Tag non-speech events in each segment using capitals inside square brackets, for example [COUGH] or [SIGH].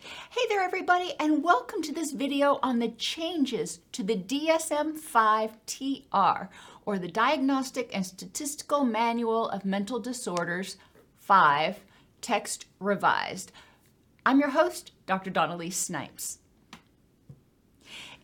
Hey there everybody and welcome to this video on the changes to the DSM-5-TR or the Diagnostic and Statistical Manual of Mental Disorders 5 Text Revised. I'm your host, Dr. Dawn-Elise Snipes.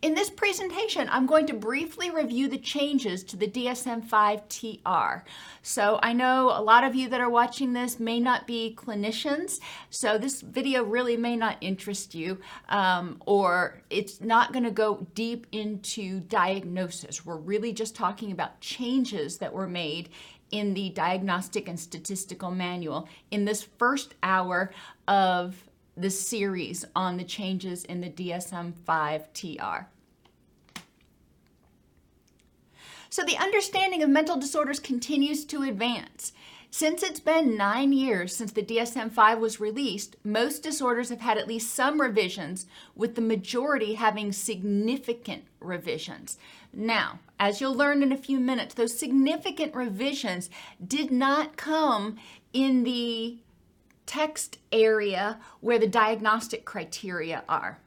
In this presentation, I'm going to briefly review the changes to the DSM-5-TR. So I know a lot of you that are watching this may not be clinicians, so this video really may not interest you, um, or it's not going to go deep into diagnosis. We're really just talking about changes that were made in the Diagnostic and Statistical Manual in this first hour of the series on the changes in the DSM-5-TR. So the understanding of mental disorders continues to advance. Since it's been nine years since the DSM 5 was released, most disorders have had at least some revisions, with the majority having significant revisions. Now, as you'll learn in a few minutes, those significant revisions did not come in the text area where the diagnostic criteria are.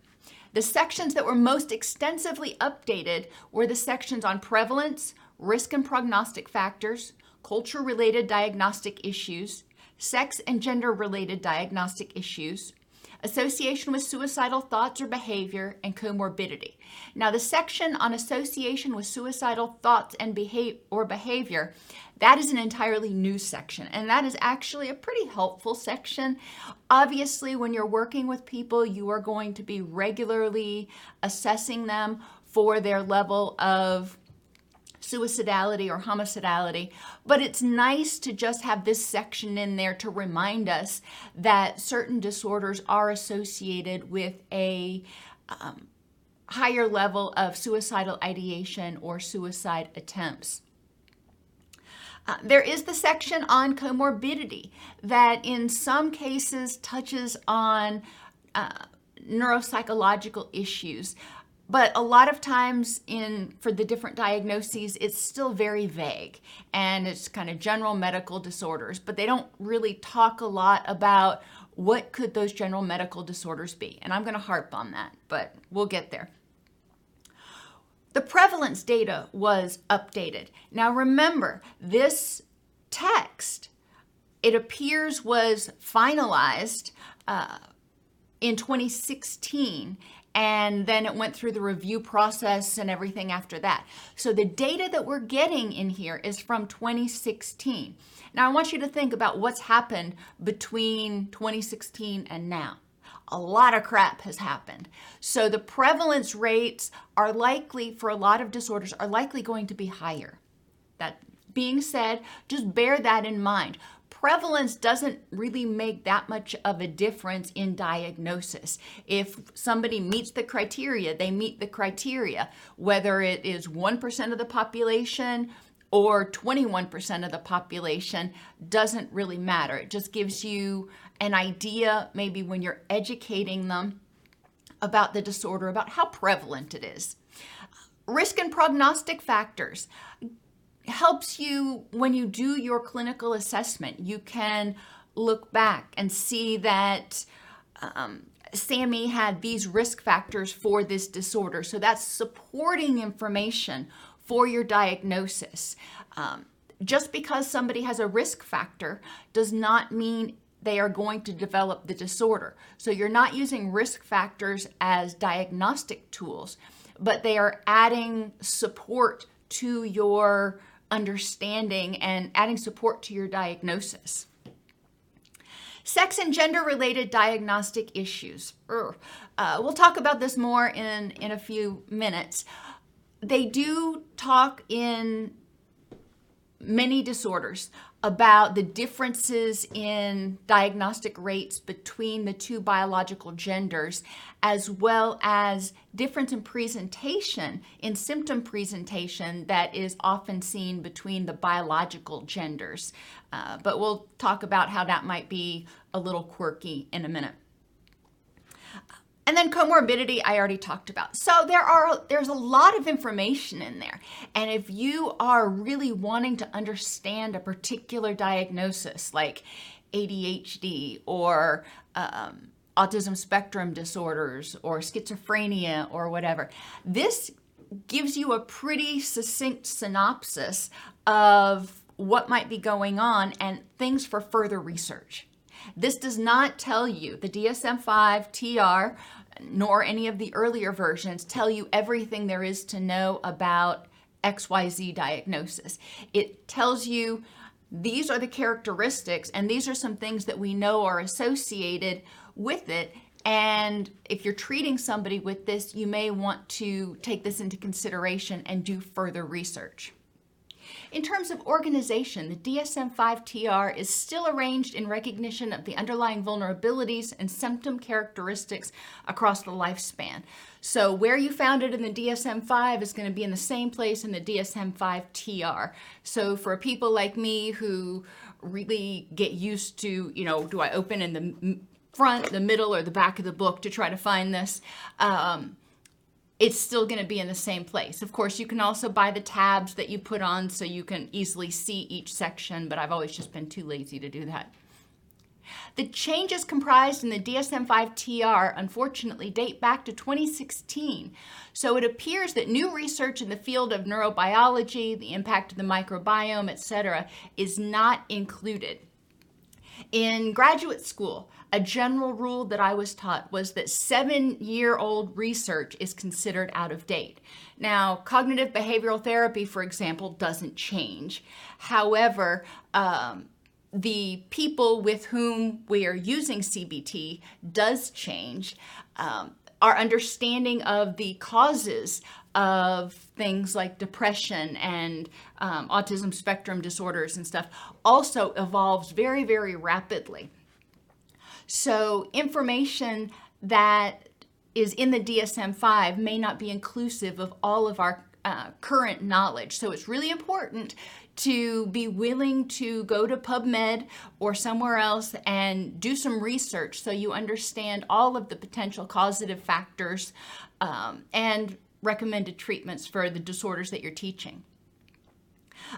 The sections that were most extensively updated were the sections on prevalence, risk and prognostic factors, culture related diagnostic issues, sex and gender related diagnostic issues, association with suicidal thoughts or behavior, and comorbidity. Now, the section on association with suicidal thoughts and behave or behavior, that is an entirely new section, and that is actually a pretty helpful section. Obviously, when you're working with people, you are going to be regularly assessing them for their level of suicidality or homicidality, but it's nice to just have this section in there to remind us that certain disorders are associated with a um, higher level of suicidal ideation or suicide attempts. Uh, there is the section on comorbidity that in some cases touches on uh, neuropsychological issues but a lot of times in for the different diagnoses it's still very vague and it's kind of general medical disorders but they don't really talk a lot about what could those general medical disorders be and i'm going to harp on that but we'll get there. The prevalence data was updated. Now remember this text it appears was finalized uh, in 2016 and then it went through the review process and everything after that. So the data that we're getting in here is from 2016. Now I want you to think about what's happened between 2016 and now. A lot of crap has happened. So the prevalence rates are likely for a lot of disorders are likely going to be higher. That being said, just bear that in mind prevalence doesn't really make that much of a difference in diagnosis. If somebody meets the criteria, they meet the criteria, whether it is 1% of the population or 21% of the population doesn't really matter. It just gives you an idea, maybe when you're educating them about the disorder, about how prevalent it is. Risk and prognostic factors helps you when you do your clinical assessment. You can look back and see that um, Sammy had these risk factors for this disorder. So that's supporting information for your diagnosis. Um, just because somebody has a risk factor does not mean they are going to develop the disorder. So you're not using risk factors as diagnostic tools but they are adding support to your understanding and adding support to your diagnosis. Sex and gender related diagnostic issues. Uh, we'll talk about this more in, in a few minutes. They do talk in many disorders about the differences in diagnostic rates between the two biological genders, as well as difference in presentation, in symptom presentation that is often seen between the biological genders. Uh, but we'll talk about how that might be a little quirky in a minute. And then comorbidity I already talked about. So there are there's a lot of information in there. And if you are really wanting to understand a particular diagnosis like ADHD or um, autism spectrum disorders or schizophrenia or whatever, this gives you a pretty succinct synopsis of what might be going on and things for further research. This does not tell you the DSM 5 TR nor any of the earlier versions tell you everything there is to know about XYZ diagnosis. It tells you these are the characteristics and these are some things that we know are associated with it. And if you're treating somebody with this, you may want to take this into consideration and do further research. In terms of organization, the DSM-5-TR is still arranged in recognition of the underlying vulnerabilities and symptom characteristics across the lifespan. So where you found it in the DSM-5 is going to be in the same place in the DSM-5-TR. So for people like me who really get used to, you know, do I open in the front, the middle, or the back of the book to try to find this? Um, it's still going to be in the same place. Of course, you can also buy the tabs that you put on so you can easily see each section, but I've always just been too lazy to do that. The changes comprised in the DSM-5-TR unfortunately date back to 2016, so it appears that new research in the field of neurobiology, the impact of the microbiome, etc., is not included. In graduate school, a general rule that I was taught was that seven year old research is considered out of date. Now, cognitive behavioral therapy, for example, doesn't change. However, um, the people with whom we are using CBT does change. Um, our understanding of the causes of things like depression and um, autism spectrum disorders and stuff also evolves very, very rapidly. So, information that is in the DSM 5 may not be inclusive of all of our uh, current knowledge. So, it's really important to be willing to go to PubMed or somewhere else and do some research so you understand all of the potential causative factors um, and recommended treatments for the disorders that you're teaching.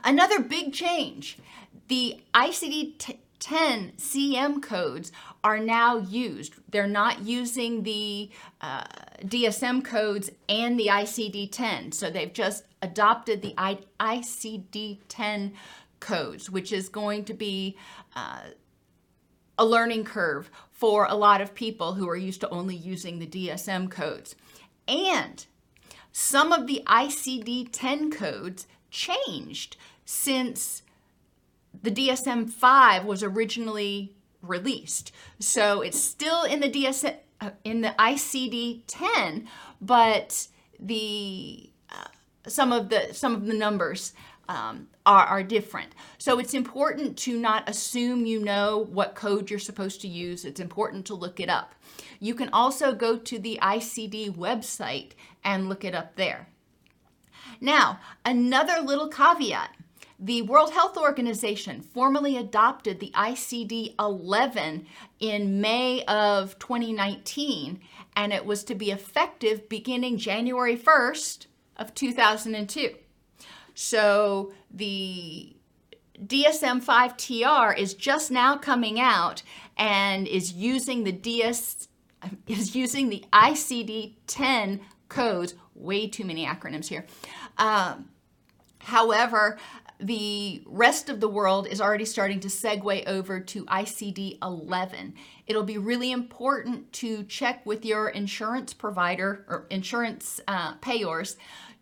Another big change the ICD 10 CM codes are now used. They're not using the uh, DSM codes and the ICD 10. So they've just adopted the I- ICD 10 codes, which is going to be uh, a learning curve for a lot of people who are used to only using the DSM codes. And some of the ICD 10 codes changed since the DSM 5 was originally released. So it's still in the DSM uh, in the ICD 10, but the uh, some of the some of the numbers um, are, are different. So it's important to not assume you know what code you're supposed to use. It's important to look it up. You can also go to the ICD website and look it up there. Now, another little caveat the World Health Organization formally adopted the ICD 11 in May of 2019, and it was to be effective beginning January 1st of 2002. So the DSM 5 TR is just now coming out and is using the DS [LAUGHS] is using the ICD 10 codes. Way too many acronyms here. Um, however, the rest of the world is already starting to segue over to ICD 11. It'll be really important to check with your insurance provider or insurance uh, payors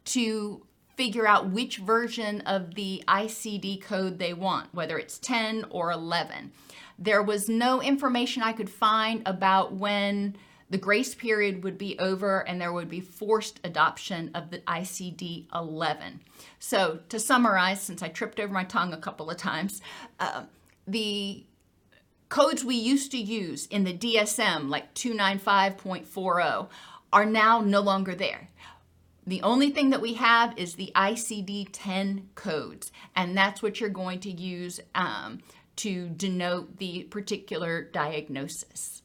to figure out which version of the ICD code they want, whether it's 10 or 11. There was no information I could find about when the grace period would be over and there would be forced adoption of the ICD 11. So, to summarize, since I tripped over my tongue a couple of times, uh, the codes we used to use in the DSM, like 295.40, are now no longer there. The only thing that we have is the ICD 10 codes, and that's what you're going to use um, to denote the particular diagnosis.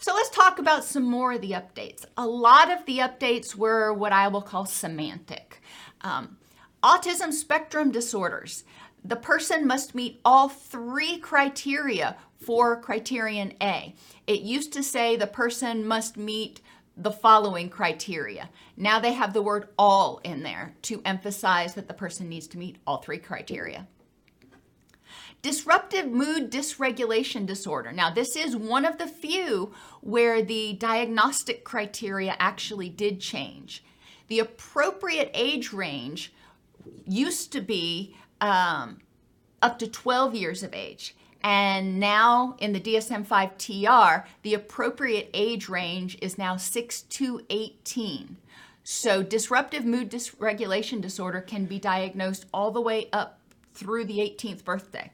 So let's talk about some more of the updates. A lot of the updates were what I will call semantic. Um, autism spectrum disorders. The person must meet all three criteria for criterion A. It used to say the person must meet the following criteria. Now they have the word all in there to emphasize that the person needs to meet all three criteria. Disruptive mood dysregulation disorder. Now, this is one of the few where the diagnostic criteria actually did change. The appropriate age range used to be um, up to 12 years of age. And now in the DSM 5 TR, the appropriate age range is now 6 to 18. So, disruptive mood dysregulation disorder can be diagnosed all the way up through the 18th birthday.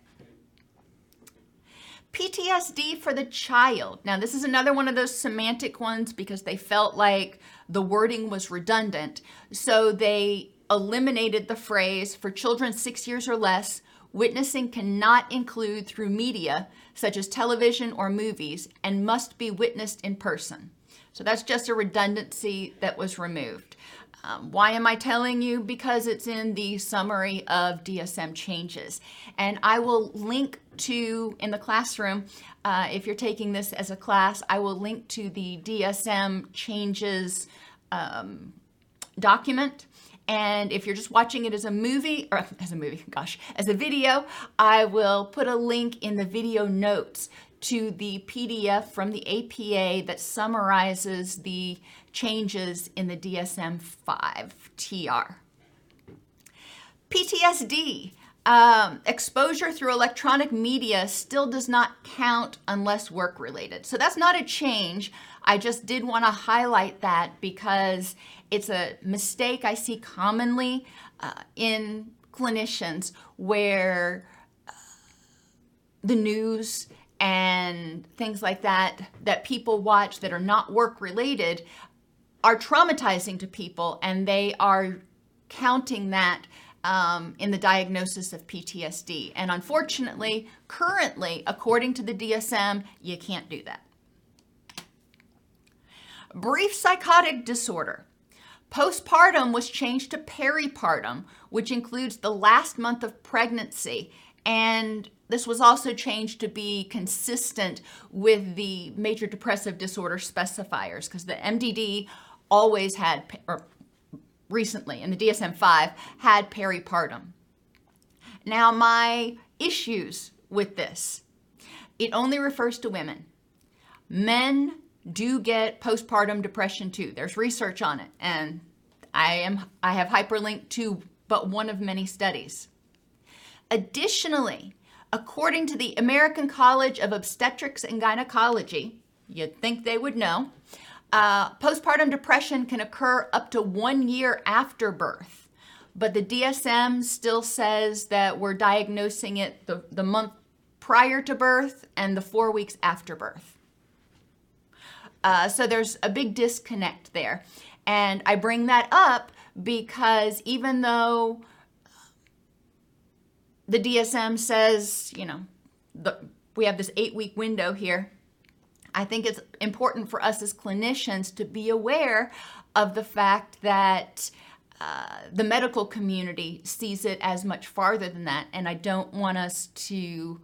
PTSD for the child. Now, this is another one of those semantic ones because they felt like the wording was redundant. So they eliminated the phrase for children six years or less. Witnessing cannot include through media such as television or movies and must be witnessed in person. So that's just a redundancy that was removed. Um, why am I telling you? Because it's in the summary of DSM changes. And I will link to, in the classroom, uh, if you're taking this as a class, I will link to the DSM changes um, document. And if you're just watching it as a movie, or [LAUGHS] as a movie, gosh, as a video, I will put a link in the video notes to the PDF from the APA that summarizes the changes in the DSM 5 TR. PTSD. Um, exposure through electronic media still does not count unless work related. So that's not a change. I just did want to highlight that because it's a mistake I see commonly uh, in clinicians where uh, the news and things like that that people watch that are not work related are traumatizing to people and they are counting that um, in the diagnosis of PTSD. And unfortunately, currently, according to the DSM, you can't do that. Brief psychotic disorder. Postpartum was changed to peripartum, which includes the last month of pregnancy and this was also changed to be consistent with the major depressive disorder specifiers because the MDD always had, or recently in the DSM 5, had peripartum. Now, my issues with this it only refers to women. Men do get postpartum depression too. There's research on it, and I am I have hyperlinked to but one of many studies. Additionally, according to the American College of Obstetrics and Gynecology, you'd think they would know, uh, postpartum depression can occur up to one year after birth. But the DSM still says that we're diagnosing it the, the month prior to birth and the four weeks after birth. Uh, so there's a big disconnect there. And I bring that up because even though the DSM says, you know, the, we have this eight week window here. I think it's important for us as clinicians to be aware of the fact that uh, the medical community sees it as much farther than that, and I don't want us to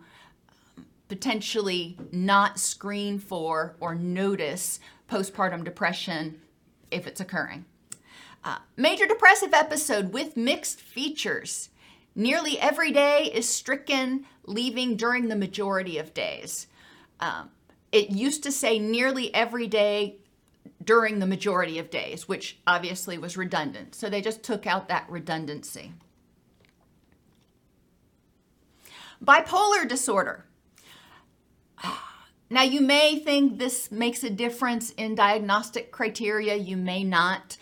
um, potentially not screen for or notice postpartum depression if it's occurring. Uh, major depressive episode with mixed features. Nearly every day is stricken, leaving during the majority of days. Um, it used to say nearly every day during the majority of days, which obviously was redundant. So they just took out that redundancy. Bipolar disorder. [SIGHS] Now, you may think this makes a difference in diagnostic criteria, you may not.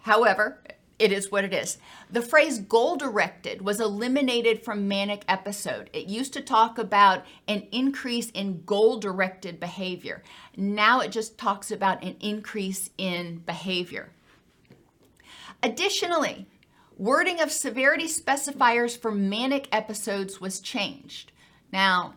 However, it is what it is. The phrase goal directed was eliminated from manic episode. It used to talk about an increase in goal directed behavior. Now it just talks about an increase in behavior. Additionally, wording of severity specifiers for manic episodes was changed. Now,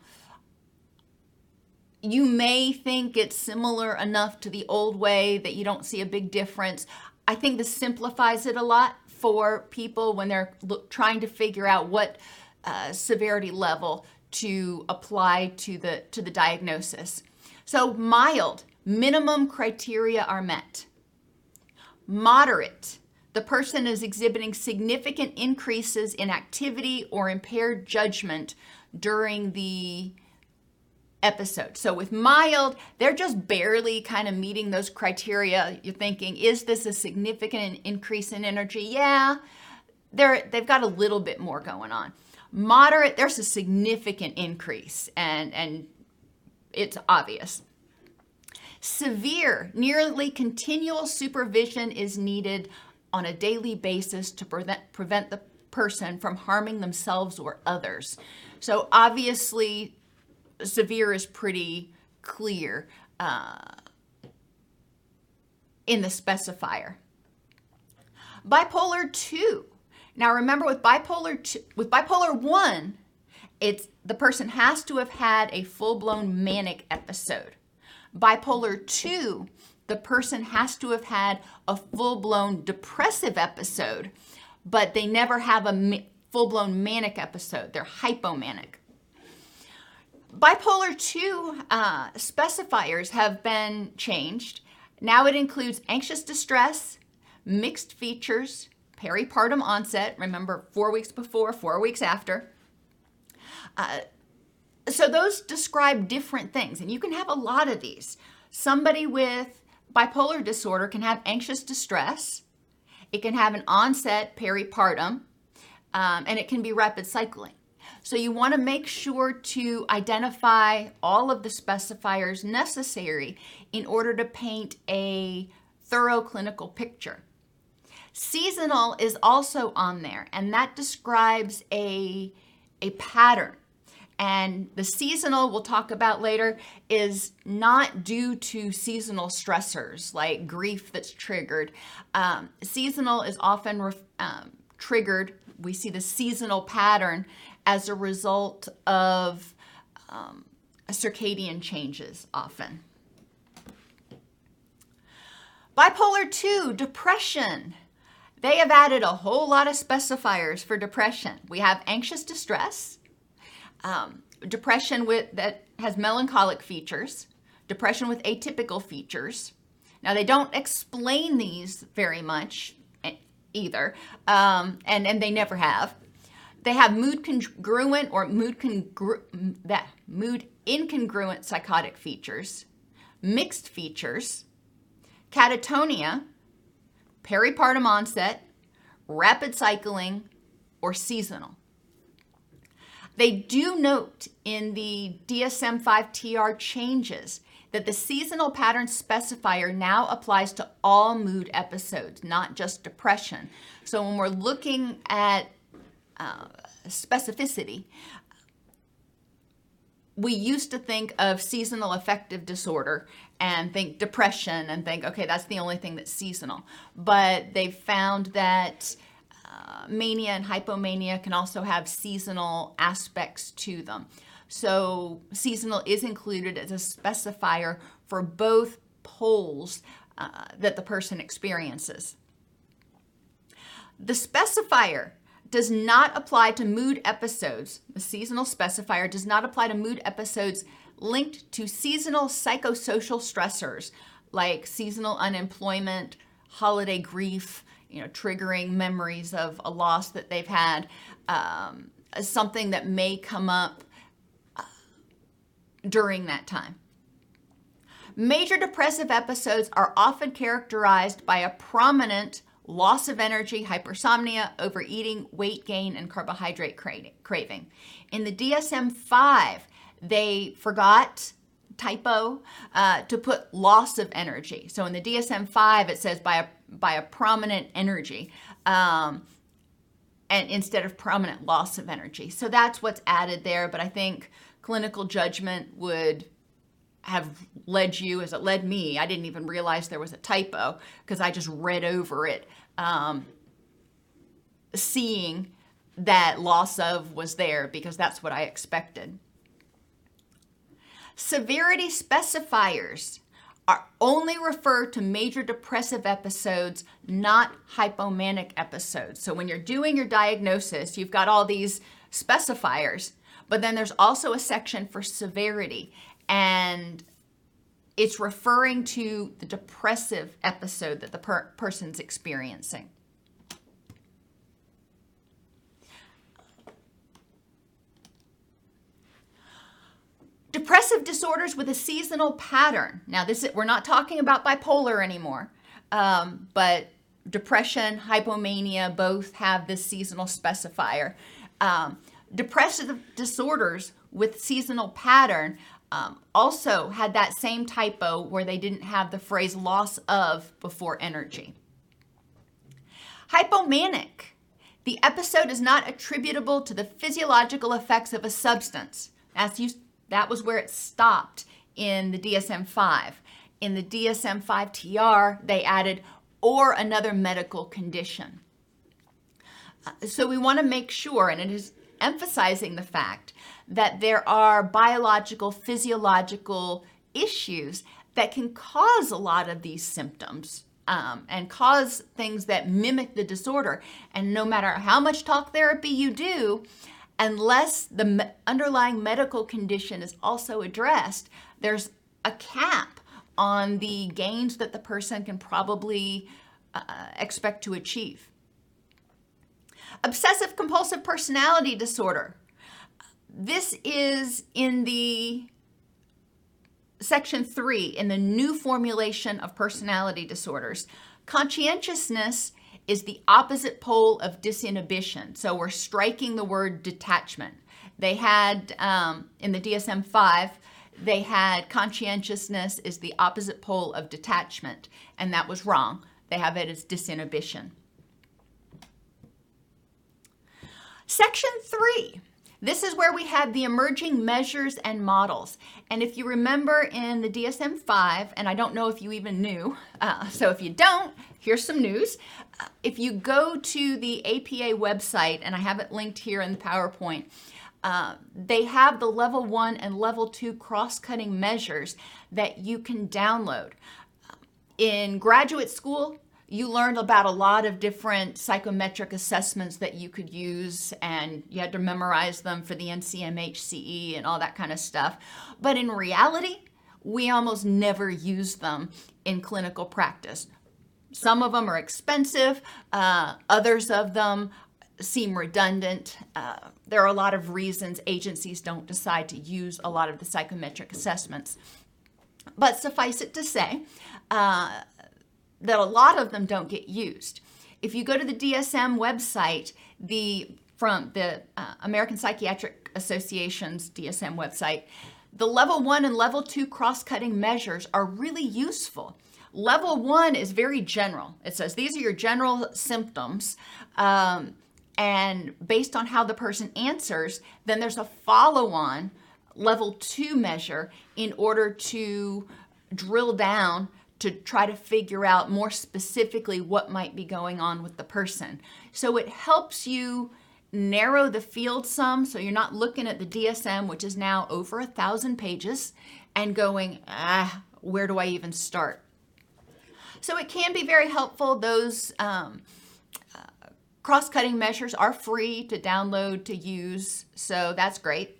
you may think it's similar enough to the old way that you don't see a big difference. I think this simplifies it a lot for people when they're trying to figure out what uh, severity level to apply to the to the diagnosis. So mild, minimum criteria are met. Moderate, the person is exhibiting significant increases in activity or impaired judgment during the episode. So with mild, they're just barely kind of meeting those criteria. You're thinking, is this a significant increase in energy? Yeah, they're they've got a little bit more going on. Moderate, there's a significant increase, and and it's obvious. Severe, nearly continual supervision is needed on a daily basis to prevent prevent the person from harming themselves or others. So obviously severe is pretty clear uh, in the specifier. Bipolar 2. Now remember with bipolar two, with bipolar 1, it's the person has to have had a full-blown manic episode. Bipolar 2, the person has to have had a full-blown depressive episode, but they never have a full-blown manic episode. They're hypomanic. Bipolar 2 uh, specifiers have been changed. Now it includes anxious distress, mixed features, peripartum onset, remember four weeks before, four weeks after. Uh, so those describe different things, and you can have a lot of these. Somebody with bipolar disorder can have anxious distress, it can have an onset peripartum, um, and it can be rapid cycling. So you want to make sure to identify all of the specifiers necessary in order to paint a thorough clinical picture. Seasonal is also on there, and that describes a, a pattern. And the seasonal, we'll talk about later, is not due to seasonal stressors like grief that's triggered. Um, seasonal is often um, triggered. We see the seasonal pattern as a result of um, circadian changes often. Bipolar 2, depression. They have added a whole lot of specifiers for depression. We have anxious distress, um, depression with that has melancholic features, depression with atypical features. Now they don't explain these very much eh, either, um, and and they never have. They have mood congruent or mood congru- that mood incongruent psychotic features, mixed features, catatonia, peripartum onset, rapid cycling, or seasonal. They do note in the DSM 5 TR changes that the seasonal pattern specifier now applies to all mood episodes, not just depression. So when we're looking at uh, specificity. We used to think of seasonal affective disorder and think depression and think, okay, that's the only thing that's seasonal. But they've found that uh, mania and hypomania can also have seasonal aspects to them. So, seasonal is included as a specifier for both poles uh, that the person experiences. The specifier does not apply to mood episodes. The seasonal specifier does not apply to mood episodes linked to seasonal psychosocial stressors like seasonal unemployment, holiday grief, you know, triggering memories of a loss that they've had, um, something that may come up uh, during that time. Major depressive episodes are often characterized by a prominent loss of energy, hypersomnia, overeating, weight gain, and carbohydrate craving. In the DSM 5, they forgot typo uh, to put loss of energy. So in the DSM 5, it says by a, by a prominent energy. Um, and instead of prominent loss of energy. So that's what's added there. But I think clinical judgment would have led you, as it led me. I didn't even realize there was a typo because I just read over it, um, seeing that loss of was there because that's what I expected. Severity specifiers are only refer to major depressive episodes, not hypomanic episodes. So when you're doing your diagnosis, you've got all these specifiers, but then there's also a section for severity and it's referring to the depressive episode that the per- person's experiencing. Depressive disorders with a seasonal pattern. Now, this is, we're not talking about bipolar anymore, um, but depression, hypomania both have this seasonal specifier. Um, depressive disorders with seasonal pattern um, also had that same typo where they didn't have the phrase loss of before energy. Hypomanic. The episode is not attributable to the physiological effects of a substance. As you that was where it stopped in the DSM 5. In the DSM 5 TR, they added or another medical condition. Uh, so we want to make sure, and it is emphasizing the fact that there are biological, physiological issues that can cause a lot of these symptoms um, and cause things that mimic the disorder. And no matter how much talk therapy you do, unless the me- underlying medical condition is also addressed, there's a cap on the gains that the person can probably uh, expect to achieve. Obsessive compulsive personality disorder. This is in the section three in the new formulation of personality disorders. Conscientiousness is the opposite pole of disinhibition. So we're striking the word detachment. They had um, in the DSM 5, they had conscientiousness is the opposite pole of detachment, and that was wrong. They have it as disinhibition. Section 3 this is where we have the emerging measures and models. And if you remember in the DSM 5, and I don't know if you even knew, [LAUGHS] uh, so if you don't, here's some news. Uh, if you go to the APA website, and I have it linked here in the PowerPoint, uh, they have the level one and level two cross cutting measures that you can download. In graduate school, you learned about a lot of different psychometric assessments that you could use, and you had to memorize them for the NCMHCE and all that kind of stuff. But in reality, we almost never use them in clinical practice. Some of them are expensive, uh, others of them seem redundant. Uh, there are a lot of reasons agencies don't decide to use a lot of the psychometric assessments. But suffice it to say, uh, that a lot of them don't get used. If you go to the DSM website, the from the uh, American Psychiatric Association's DSM website, the level one and level two cross cutting measures are really useful. Level one is very general. It says these are your general symptoms. Um, and based on how the person answers, then there's a follow on level two measure in order to drill down to try to figure out more specifically what might be going on with the person. So it helps you narrow the field some so you're not looking at the DSM, which is now over a thousand pages, and going, ah, where do I even start? So it can be very helpful. Those um, uh, cross cutting measures are free to download to use, so that's great.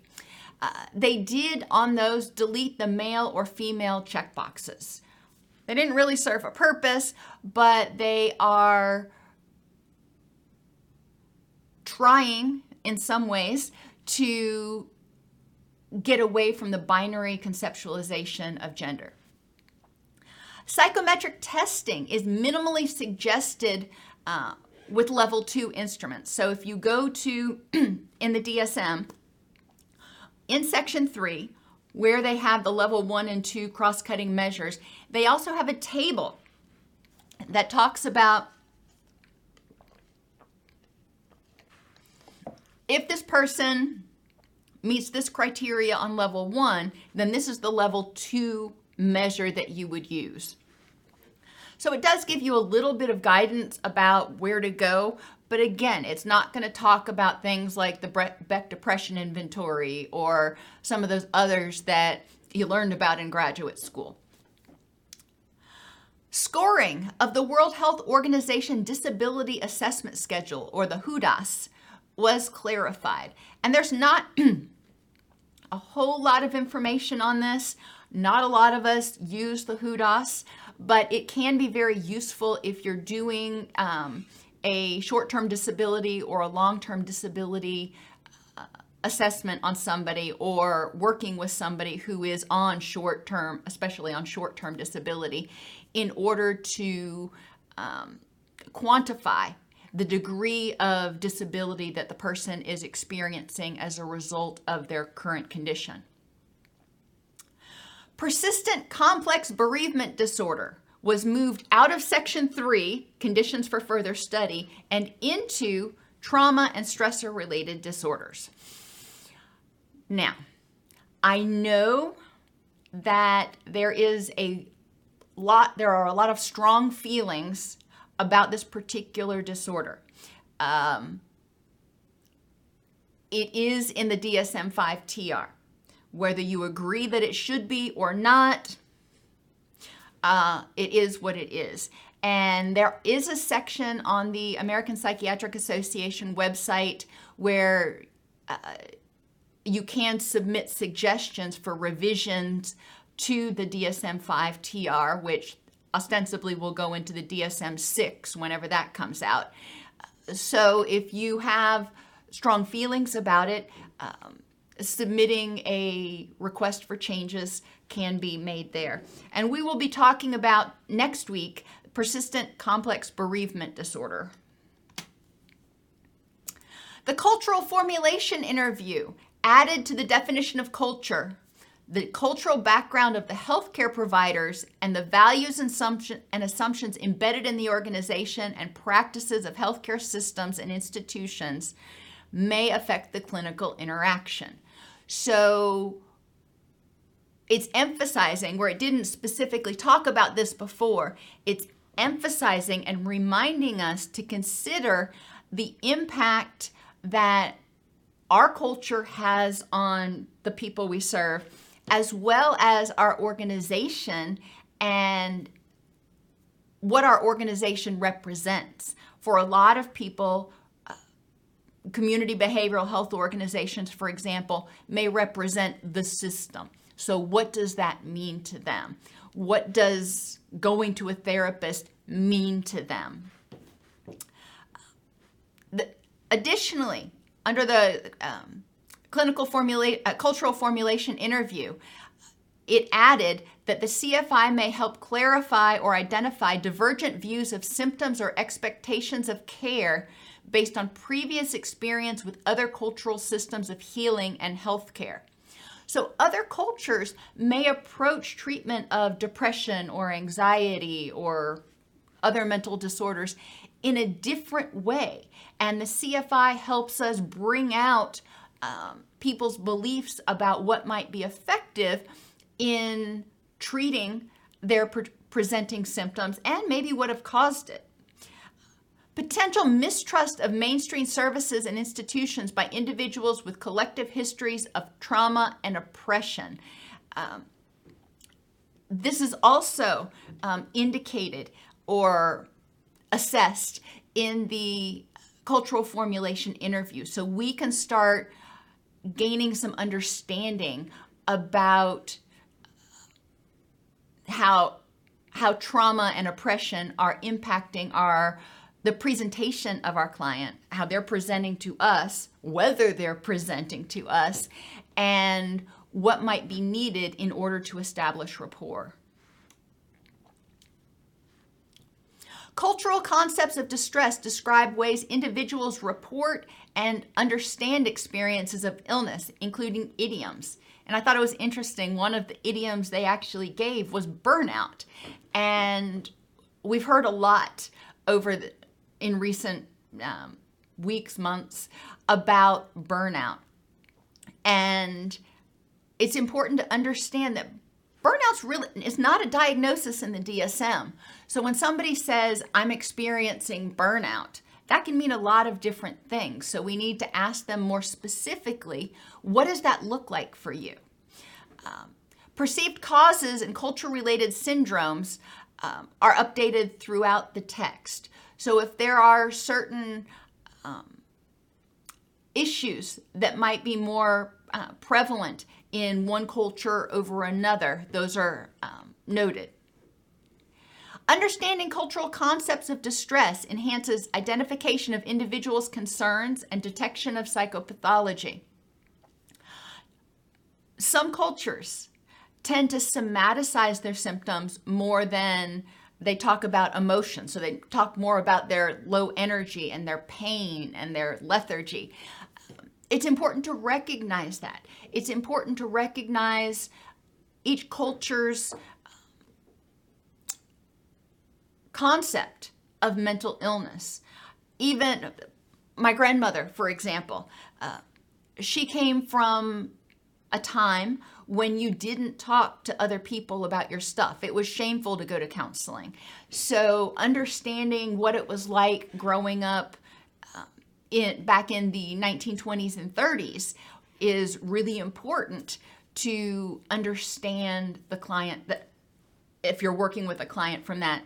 Uh, they did on those delete the male or female checkboxes. They didn't really serve a purpose, but they are trying in some ways to get away from the binary conceptualization of gender. Psychometric testing is minimally suggested uh, with level two instruments. So if you go to [CLEARS THROAT] in the DSM, in section three, where they have the level one and two cross cutting measures, they also have a table that talks about if this person meets this criteria on level one, then this is the level two measure that you would use. So it does give you a little bit of guidance about where to go, but again, it's not going to talk about things like the Beck Depression Inventory or some of those others that you learned about in graduate school. Scoring of the World Health Organization Disability Assessment Schedule, or the WHODAS, was clarified. And there's not [CLEARS THROAT] a whole lot of information on this. Not a lot of us use the WHODAS, but it can be very useful if you're doing um, a short term disability or a long term disability uh, assessment on somebody or working with somebody who is on short term, especially on short term disability, in order to um, quantify the degree of disability that the person is experiencing as a result of their current condition. Persistent complex bereavement disorder was moved out of Section 3, Conditions for Further Study, and into trauma and stressor related disorders. Now, I know that there is a lot, there are a lot of strong feelings about this particular disorder. Um, it is in the DSM 5 TR. Whether you agree that it should be or not, uh, it is what it is. And there is a section on the American Psychiatric Association website where uh, you can submit suggestions for revisions to the DSM 5 TR, which ostensibly will go into the DSM 6 whenever that comes out. So if you have strong feelings about it, um, submitting a request for changes can be made there. And we will be talking about next week persistent complex bereavement disorder. The cultural formulation interview added to the definition of culture the cultural background of the healthcare providers and the values and, assumptions embedded in the organization and practices of healthcare systems and institutions may affect the clinical interaction. So it's emphasizing where it didn't specifically talk about this before, it's emphasizing and reminding us to consider the impact that our culture has on the people we serve as well as our organization and what our organization represents. For a lot of people, uh, community behavioral health organizations, for example, may represent the system. So, what does that mean to them? What does going to a therapist mean to them? The, additionally, under the um, clinical formula- uh, cultural formulation interview, it added that the CFI may help clarify or identify divergent views of symptoms or expectations of care based on previous experience with other cultural systems of healing and healthcare. So, other cultures may approach treatment of depression or anxiety or other mental disorders in a different way. And the CFI helps us bring out um, people's beliefs about what might be effective in treating their pre- presenting symptoms and maybe what have caused it. Potential mistrust of mainstream services and institutions by individuals with collective histories of trauma and oppression. Um, this is also um, indicated or assessed in the cultural formulation interview. So we can start gaining some understanding about how how trauma and oppression are impacting our the presentation of our client, how they're presenting to us, whether they're presenting to us, and what might be needed in order to establish rapport. Cultural concepts of distress describe ways individuals report and understand experiences of illness, including idioms. And I thought it was interesting. One of the idioms they actually gave was burnout. And we've heard a lot over the, in recent um, weeks, months about burnout. And it's important to understand that burnout's really it's not a diagnosis in the DSM. So when somebody says I'm experiencing burnout, that can mean a lot of different things. So we need to ask them more specifically, what does that look like for you? Um, perceived causes and culture related syndromes um, are updated throughout the text. So if there are certain um, issues that might be more uh, prevalent in one culture over another, those are um, noted. Understanding cultural concepts of distress enhances identification of individuals' concerns and detection of psychopathology. Some cultures tend to somaticize their symptoms more than they talk about emotion. So they talk more about their low energy and their pain and their lethargy it's important to recognize that. It's important to recognize each culture's concept of mental illness. Even my grandmother, for example, uh, she came from a time when you didn't talk to other people about your stuff. It was shameful to go to counseling. So, understanding what it was like growing up uh, in back in the 1920s and 30s is really important to understand the client that if you're working with a client from that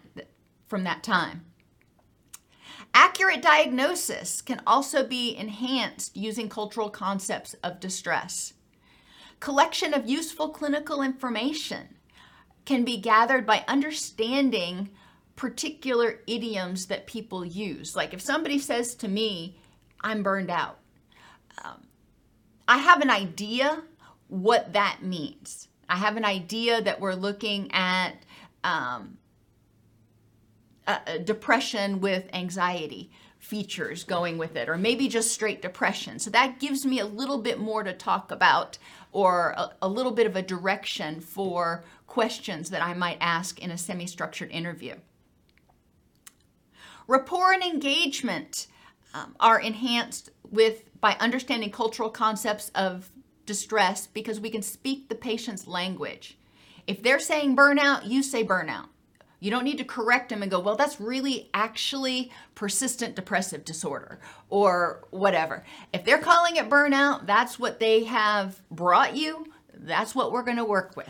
from that time. Accurate diagnosis can also be enhanced using cultural concepts of distress. Collection of useful clinical information can be gathered by understanding particular idioms that people use. Like if somebody says to me, I'm burned out. Um, I have an idea what that means. I have an idea that we're looking at um, depression with anxiety features going with it, or maybe just straight depression. So that gives me a little bit more to talk about, or a, a little bit of a direction for questions that I might ask in a semi structured interview. Rapport and engagement um, are enhanced with by understanding cultural concepts of distress because we can speak the patient's language. If they're saying burnout, you say burnout. You don't need to correct them and go, well, that's really actually persistent depressive disorder or whatever. If they're calling it burnout, that's what they have brought you. That's what we're going to work with.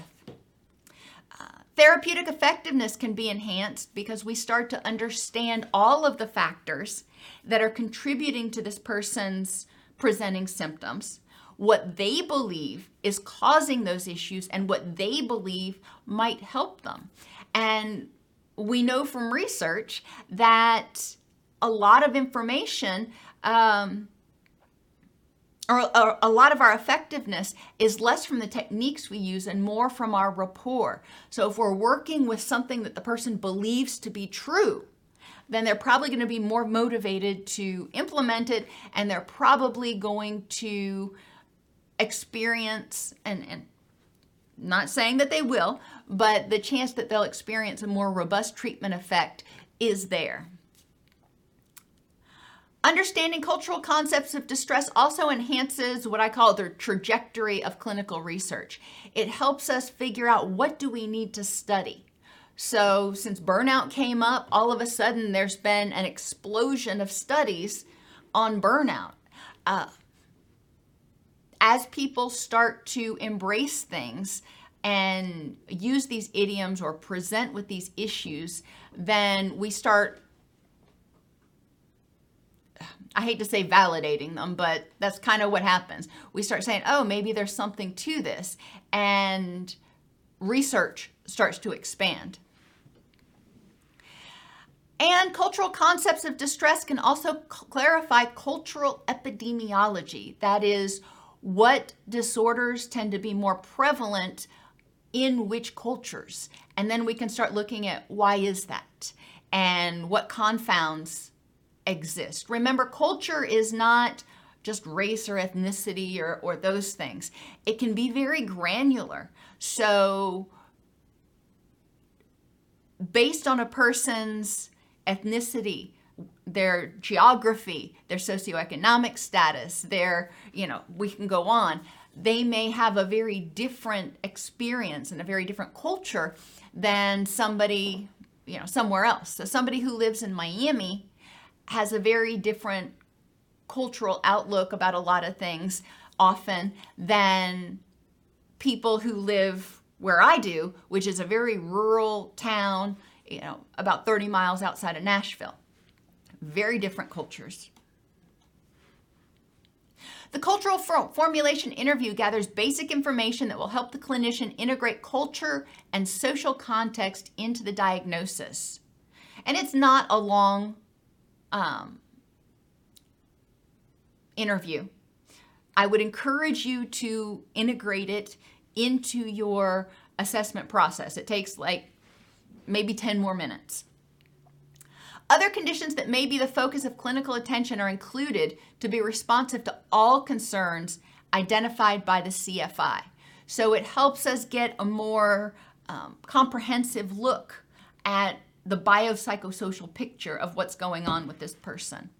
Uh, therapeutic effectiveness can be enhanced because we start to understand all of the factors that are contributing to this person's presenting symptoms, what they believe is causing those issues, and what they believe might help them. And we know from research that a lot of information um, or, or, a lot of our effectiveness is less from the techniques we use and more from our rapport. So if we're working with something that the person believes to be true, then they're probably going to be more motivated to implement it and they're probably going to experience and, and not saying that they will, but the chance that they'll experience a more robust treatment effect is there. Understanding cultural concepts of distress also enhances what I call the trajectory of clinical research. It helps us figure out what do we need to study. So, since burnout came up, all of a sudden there's been an explosion of studies on burnout. Uh, as people start to embrace things and use these idioms or present with these issues, then we start I hate to say validating them, but that's kind of what happens. We start saying, oh, maybe there's something to this. And research starts to expand. And cultural concepts of distress can also clarify cultural epidemiology. That is, what disorders tend to be more prevalent in which cultures. And then we can start looking at why is that and what confounds exist. Remember, culture is not just race or ethnicity or, or those things, it can be very granular. So, based on a person's ethnicity, their geography, their socioeconomic status, their, you know, we can go on. They may have a very different experience and a very different culture than somebody, you know, somewhere else. So somebody who lives in Miami has a very different cultural outlook about a lot of things often than people who live where I do, which is a very rural town you know, about 30 miles outside of Nashville. Very different cultures. The cultural formulation interview gathers basic information that will help the clinician integrate culture and social context into the diagnosis. And it's not a long um, interview. I would encourage you to integrate it into your assessment process. It takes like maybe 10 more minutes. Other conditions that may be the focus of clinical attention are included to be responsive to all concerns identified by the CFI. So it helps us get a more um, comprehensive look at the biopsychosocial picture of what's going on with this person.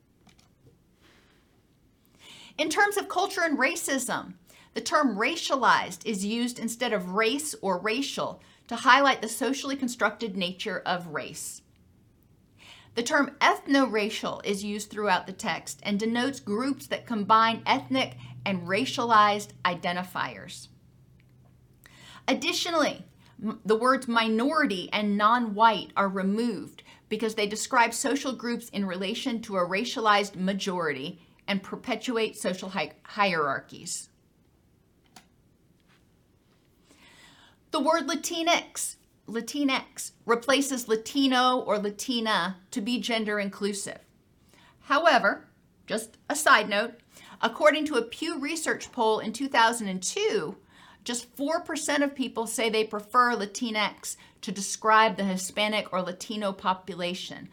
In terms of culture and racism, the term racialized is used instead of race or racial to highlight the socially constructed nature of race. The term ethno-racial is used throughout the text and denotes groups that combine ethnic and racialized identifiers. Additionally, the words minority and non white are removed because they describe social groups in relation to a racialized majority and perpetuate social hi- hierarchies. The word Latinx, Latinx replaces Latino or Latina to be gender inclusive. However, just a side note, according to a Pew Research poll in 2002, just 4% of people say they prefer Latinx to describe the Hispanic or Latino population.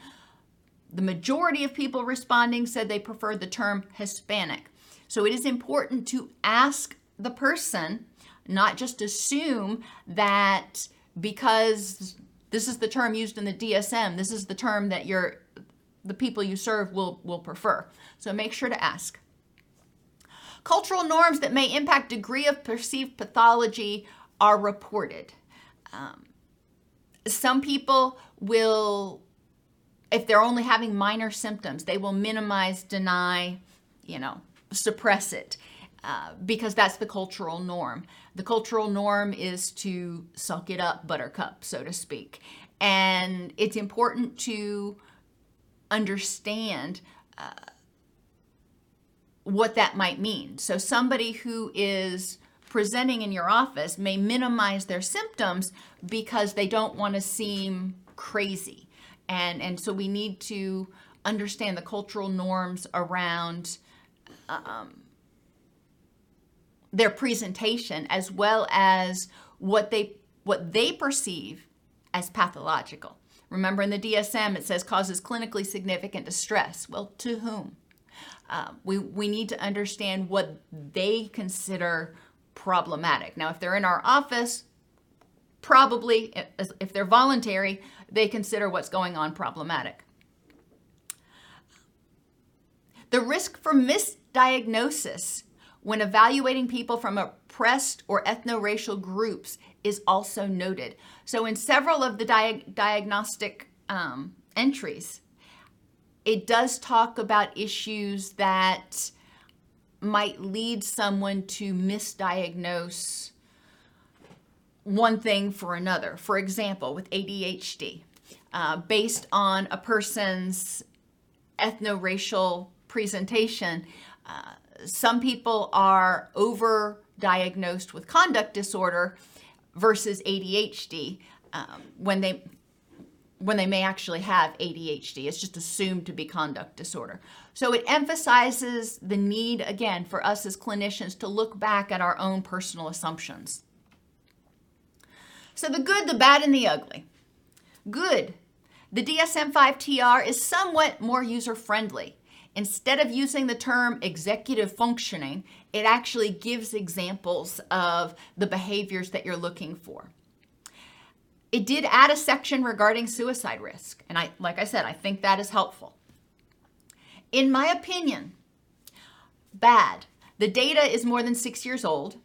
The majority of people responding said they preferred the term Hispanic. So it is important to ask the person not just assume that because this is the term used in the DSM, this is the term that your the people you serve will will prefer. So make sure to ask. Cultural norms that may impact degree of perceived pathology are reported. Um, some people will, if they're only having minor symptoms, they will minimize, deny, you know, suppress it. Uh, because that's the cultural norm. The cultural norm is to suck it up, buttercup, so to speak. And it's important to understand uh, what that might mean. So, somebody who is presenting in your office may minimize their symptoms because they don't want to seem crazy. And, and so, we need to understand the cultural norms around. Um, their presentation as well as what they what they perceive as pathological. Remember in the DSM it says causes clinically significant distress. Well, to whom? Uh, we, we need to understand what they consider problematic. Now, if they're in our office, probably, if they're voluntary, they consider what's going on problematic. The risk for misdiagnosis when evaluating people from oppressed or ethno-racial groups is also noted. So in several of the dia- diagnostic um, entries, it does talk about issues that might lead someone to misdiagnose one thing for another. For example, with ADHD, uh, based on a person's ethno racial presentation, uh, some people are over diagnosed with conduct disorder versus ADHD um, when they when they may actually have ADHD. It's just assumed to be conduct disorder. So it emphasizes the need, again, for us as clinicians to look back at our own personal assumptions. So the good, the bad, and the ugly. Good. The DSM 5 TR is somewhat more user friendly. Instead of using the term executive functioning, it actually gives examples of the behaviors that you're looking for. It did add a section regarding suicide risk, and I like I said, I think that is helpful. In my opinion, bad. The data is more than 6 years old.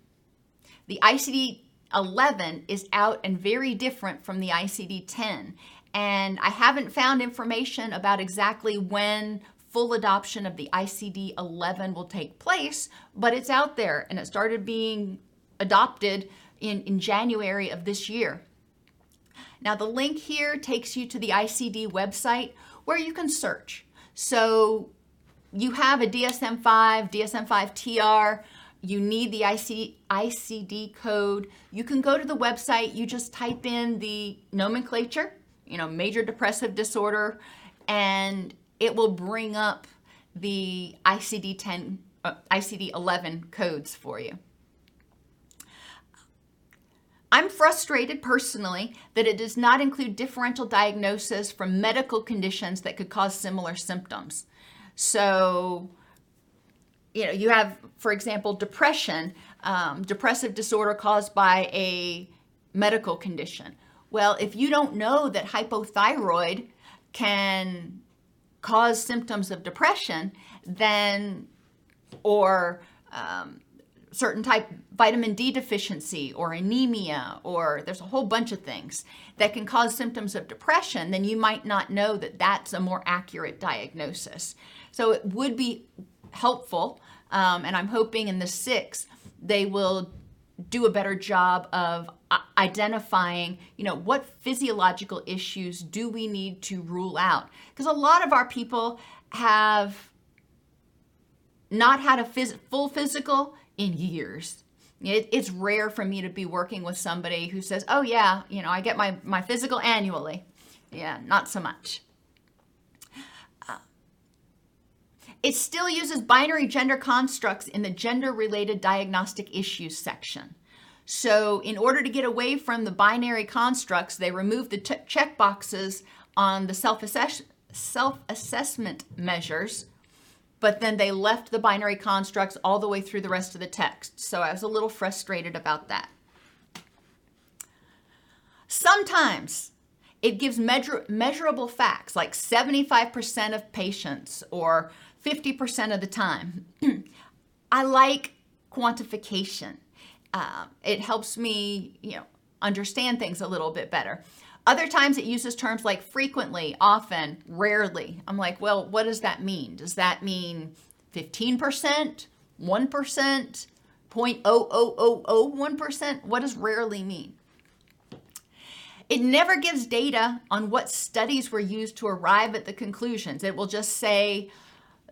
The ICD 11 is out and very different from the ICD 10. And I haven't found information about exactly when full adoption of the ICD 11 will take place, but it's out there and it started being adopted in, in January of this year. Now, the link here takes you to the ICD website where you can search. So, you have a DSM 5, DSM 5 TR, you need the IC, ICD code. You can go to the website, you just type in the nomenclature, you know, major depressive disorder, and it will bring up the ICD 10, uh, ICD 11 codes for you. I'm frustrated personally that it does not include differential diagnosis from medical conditions that could cause similar symptoms. So, you know, you have, for example, depression, um, depressive disorder caused by a medical condition. Well, if you don't know that hypothyroid can cause symptoms of depression, then, or um, certain type vitamin D deficiency or anemia, or there's a whole bunch of things that can cause symptoms of depression, then you might not know that that's a more accurate diagnosis. So it would be helpful, um, and I'm hoping in the six they will do a better job of uh, identifying, you know, what physiological issues do we need to rule out? Because a lot of our people have not had a phys- full physical in years. It, it's rare for me to be working with somebody who says, "Oh yeah, you know, I get my my physical annually." Yeah, not so much. It still uses binary gender constructs in the gender related diagnostic issues section. So, in order to get away from the binary constructs, they removed the t- check boxes on the self assessment measures, but then they left the binary constructs all the way through the rest of the text. So, I was a little frustrated about that. Sometimes it gives measure- measurable facts like 75% of patients or 50% of the time. [CLEARS THROAT] I like quantification. Uh, it helps me, you know, understand things a little bit better. Other times it uses terms like frequently, often, rarely. I'm like, well, what does that mean? Does that mean 15%, 1%, 0.00001%? What does rarely mean? It never gives data on what studies were used to arrive at the conclusions. It will just say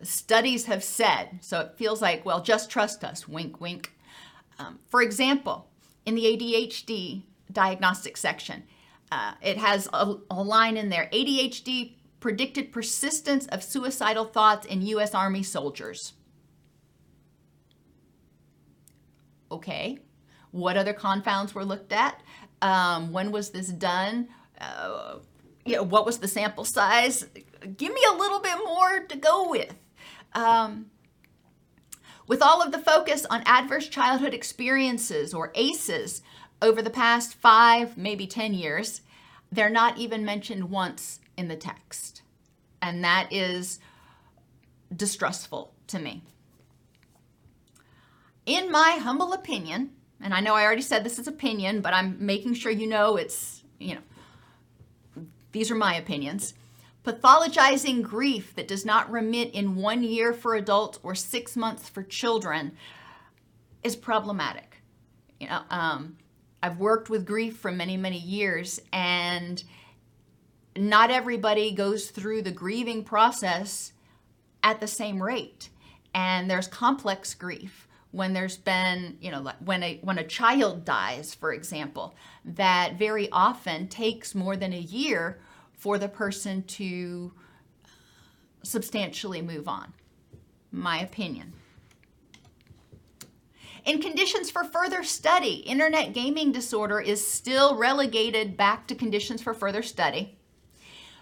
studies have said. So it feels like, well, just trust us, wink, wink. Um, for example, in the ADHD diagnostic section, uh, it has a, a line in there ADHD predicted persistence of suicidal thoughts in U.S. Army soldiers. Okay. What other confounds were looked at? Um, when was this done? Uh, you know, what was the sample size? Give me a little bit more to go with. Um, with all of the focus on adverse childhood experiences or ACEs over the past five, maybe 10 years, they're not even mentioned once in the text. And that is distrustful to me. In my humble opinion, and I know I already said this is opinion, but I'm making sure you know it's, you know, these are my opinions. Pathologizing grief that does not remit in one year for adults or six months for children is problematic. You know, um, I've worked with grief for many, many years, and not everybody goes through the grieving process at the same rate. And there's complex grief when there's been, you know, when a when a child dies, for example, that very often takes more than a year for the person to substantially move on. My opinion. In conditions for further study, internet gaming disorder is still relegated back to conditions for further study.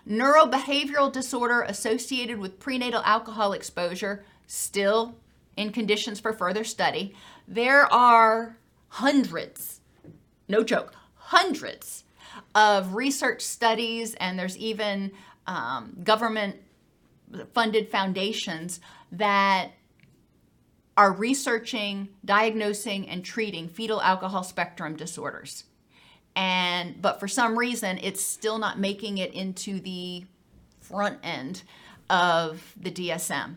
Neurobehavioral disorder associated with prenatal alcohol exposure, still in conditions for further study. There are hundreds, no joke, hundreds of research studies, and there's even um, government funded foundations that are researching, diagnosing, and treating fetal alcohol spectrum disorders. And but for some reason, it's still not making it into the front end of the DSM.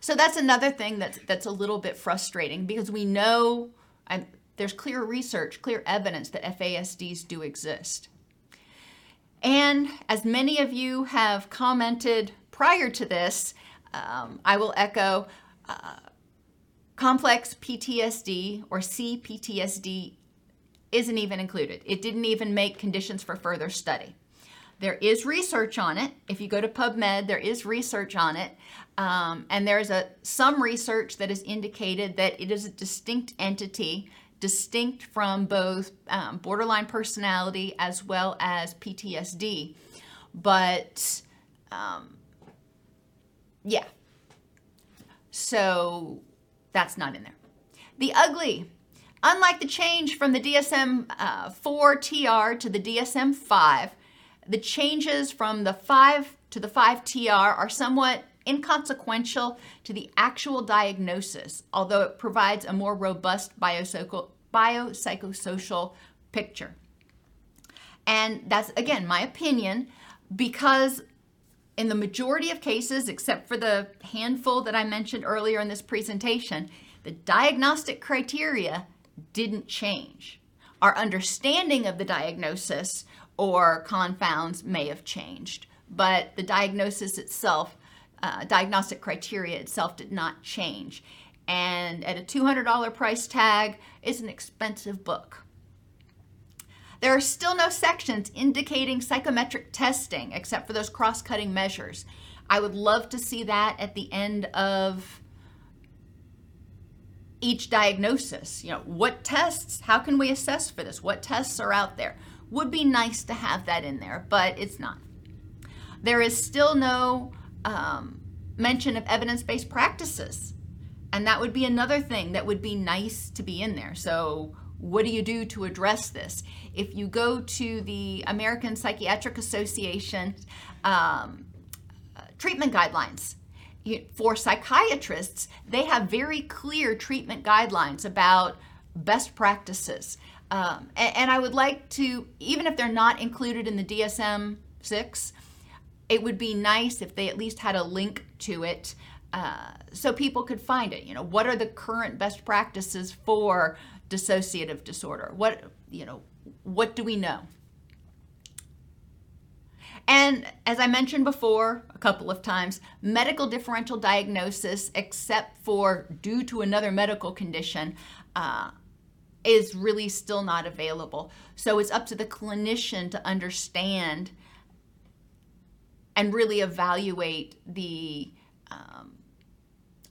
So that's another thing that's that's a little bit frustrating because we know and there's clear research, clear evidence that FASDs do exist. And as many of you have commented prior to this, um, I will echo uh, Complex PTSD or CPTSD isn't even included. It didn't even make conditions for further study. There is research on it. If you go to PubMed, there is research on it, um, and there's a some research that has indicated that it is a distinct entity, distinct from both um, borderline personality as well as PTSD. But um, yeah, so that's not in there. The ugly. Unlike the change from the DSM uh, 4 TR to the DSM 5, the changes from the 5 to the 5 TR are somewhat inconsequential to the actual diagnosis, although it provides a more robust biopsychosocial picture. And that's, again, my opinion, because in the majority of cases, except for the handful that I mentioned earlier in this presentation, the diagnostic criteria didn't change. Our understanding of the diagnosis or confounds may have changed, but the diagnosis itself, uh, diagnostic criteria itself did not change. And at a $200 price tag, is an expensive book. There are still no sections indicating psychometric testing except for those cross cutting measures. I would love to see that at the end of each diagnosis. You know, what tests, how can we assess for this? What tests are out there? Would be nice to have that in there, but it's not. There is still no um, mention of evidence based practices. And that would be another thing that would be nice to be in there. So, what do you do to address this? If you go to the American Psychiatric Association um, uh, treatment guidelines for psychiatrists, they have very clear treatment guidelines about best practices. Um, and, and I would like to, even if they're not included in the DSM 6, it would be nice if they at least had a link to it uh, so people could find it. You know, what are the current best practices for dissociative disorder? What, you know, what do we know? And as I mentioned before a couple of times, medical differential diagnosis, except for due to another medical condition, uh, is really still not available. So it's up to the clinician to understand and really evaluate the um,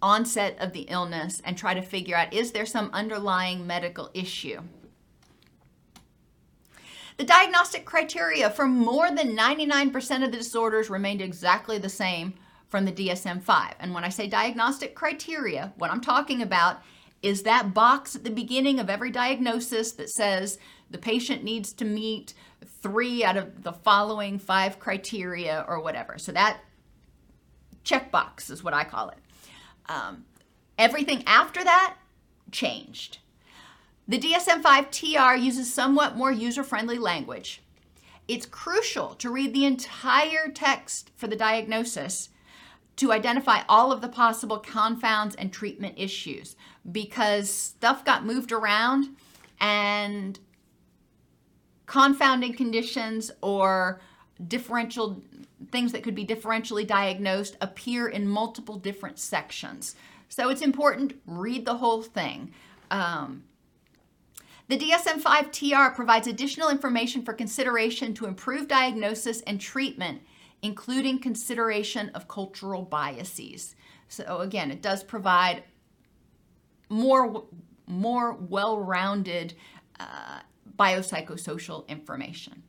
onset of the illness and try to figure out is there some underlying medical issue. The diagnostic criteria for more than 99% of the disorders remained exactly the same from the DSM 5. And when I say diagnostic criteria, what I'm talking about is that box at the beginning of every diagnosis that says the patient needs to meet three out of the following five criteria or whatever. So that checkbox is what I call it. Um, everything after that changed. The DSM 5 TR uses somewhat more user friendly language. It's crucial to read the entire text for the diagnosis to identify all of the possible confounds and treatment issues because stuff got moved around and confounding conditions or differential things that could be differentially diagnosed appear in multiple different sections. So it's important read the whole thing. Um, The DSM 5 TR provides additional information for consideration to improve diagnosis and treatment, including consideration of cultural biases. So, again, it does provide more, more well rounded uh, biopsychosocial information.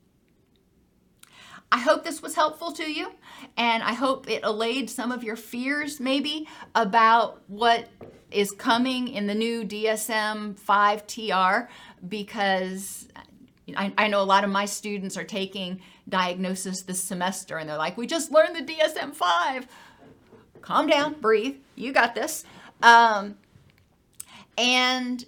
I hope this was helpful to you, and I hope it allayed some of your fears, maybe, about what is coming in the new DSM 5 TR, because I, I, know a lot of my students are taking diagnosis this semester, and they're like, We just learned the DSM 5. Calm down, breathe, you got this. Um, and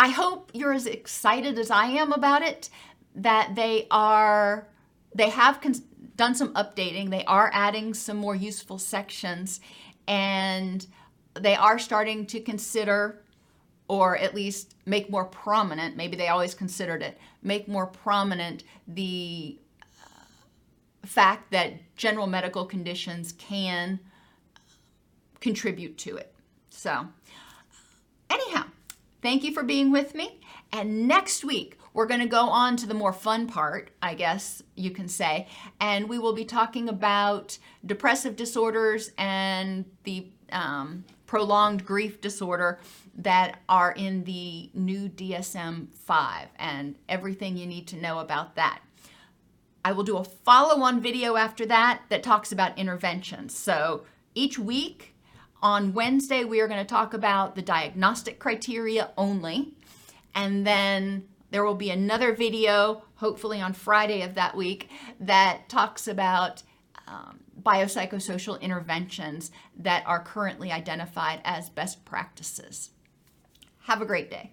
I hope you're as excited as I am about it, that they are they have con- done some updating. They are adding some more useful sections, and they are starting to consider, or at least make more prominent. Maybe they always considered it. Make more prominent the uh, fact that general medical conditions can contribute to it. So, anyhow, thank you for being with me. And next week, we're going to go on to the more fun part, I guess you can say, and we will be talking about depressive disorders and the um, prolonged grief disorder that are in the new DSM 5 and everything you need to know about that. I will do a follow on video after that that talks about interventions. So each week on Wednesday, we are going to talk about the diagnostic criteria only. And then there will be another video, hopefully on Friday of that week, that talks about um, biopsychosocial interventions that are currently identified as best practices. Have a great day.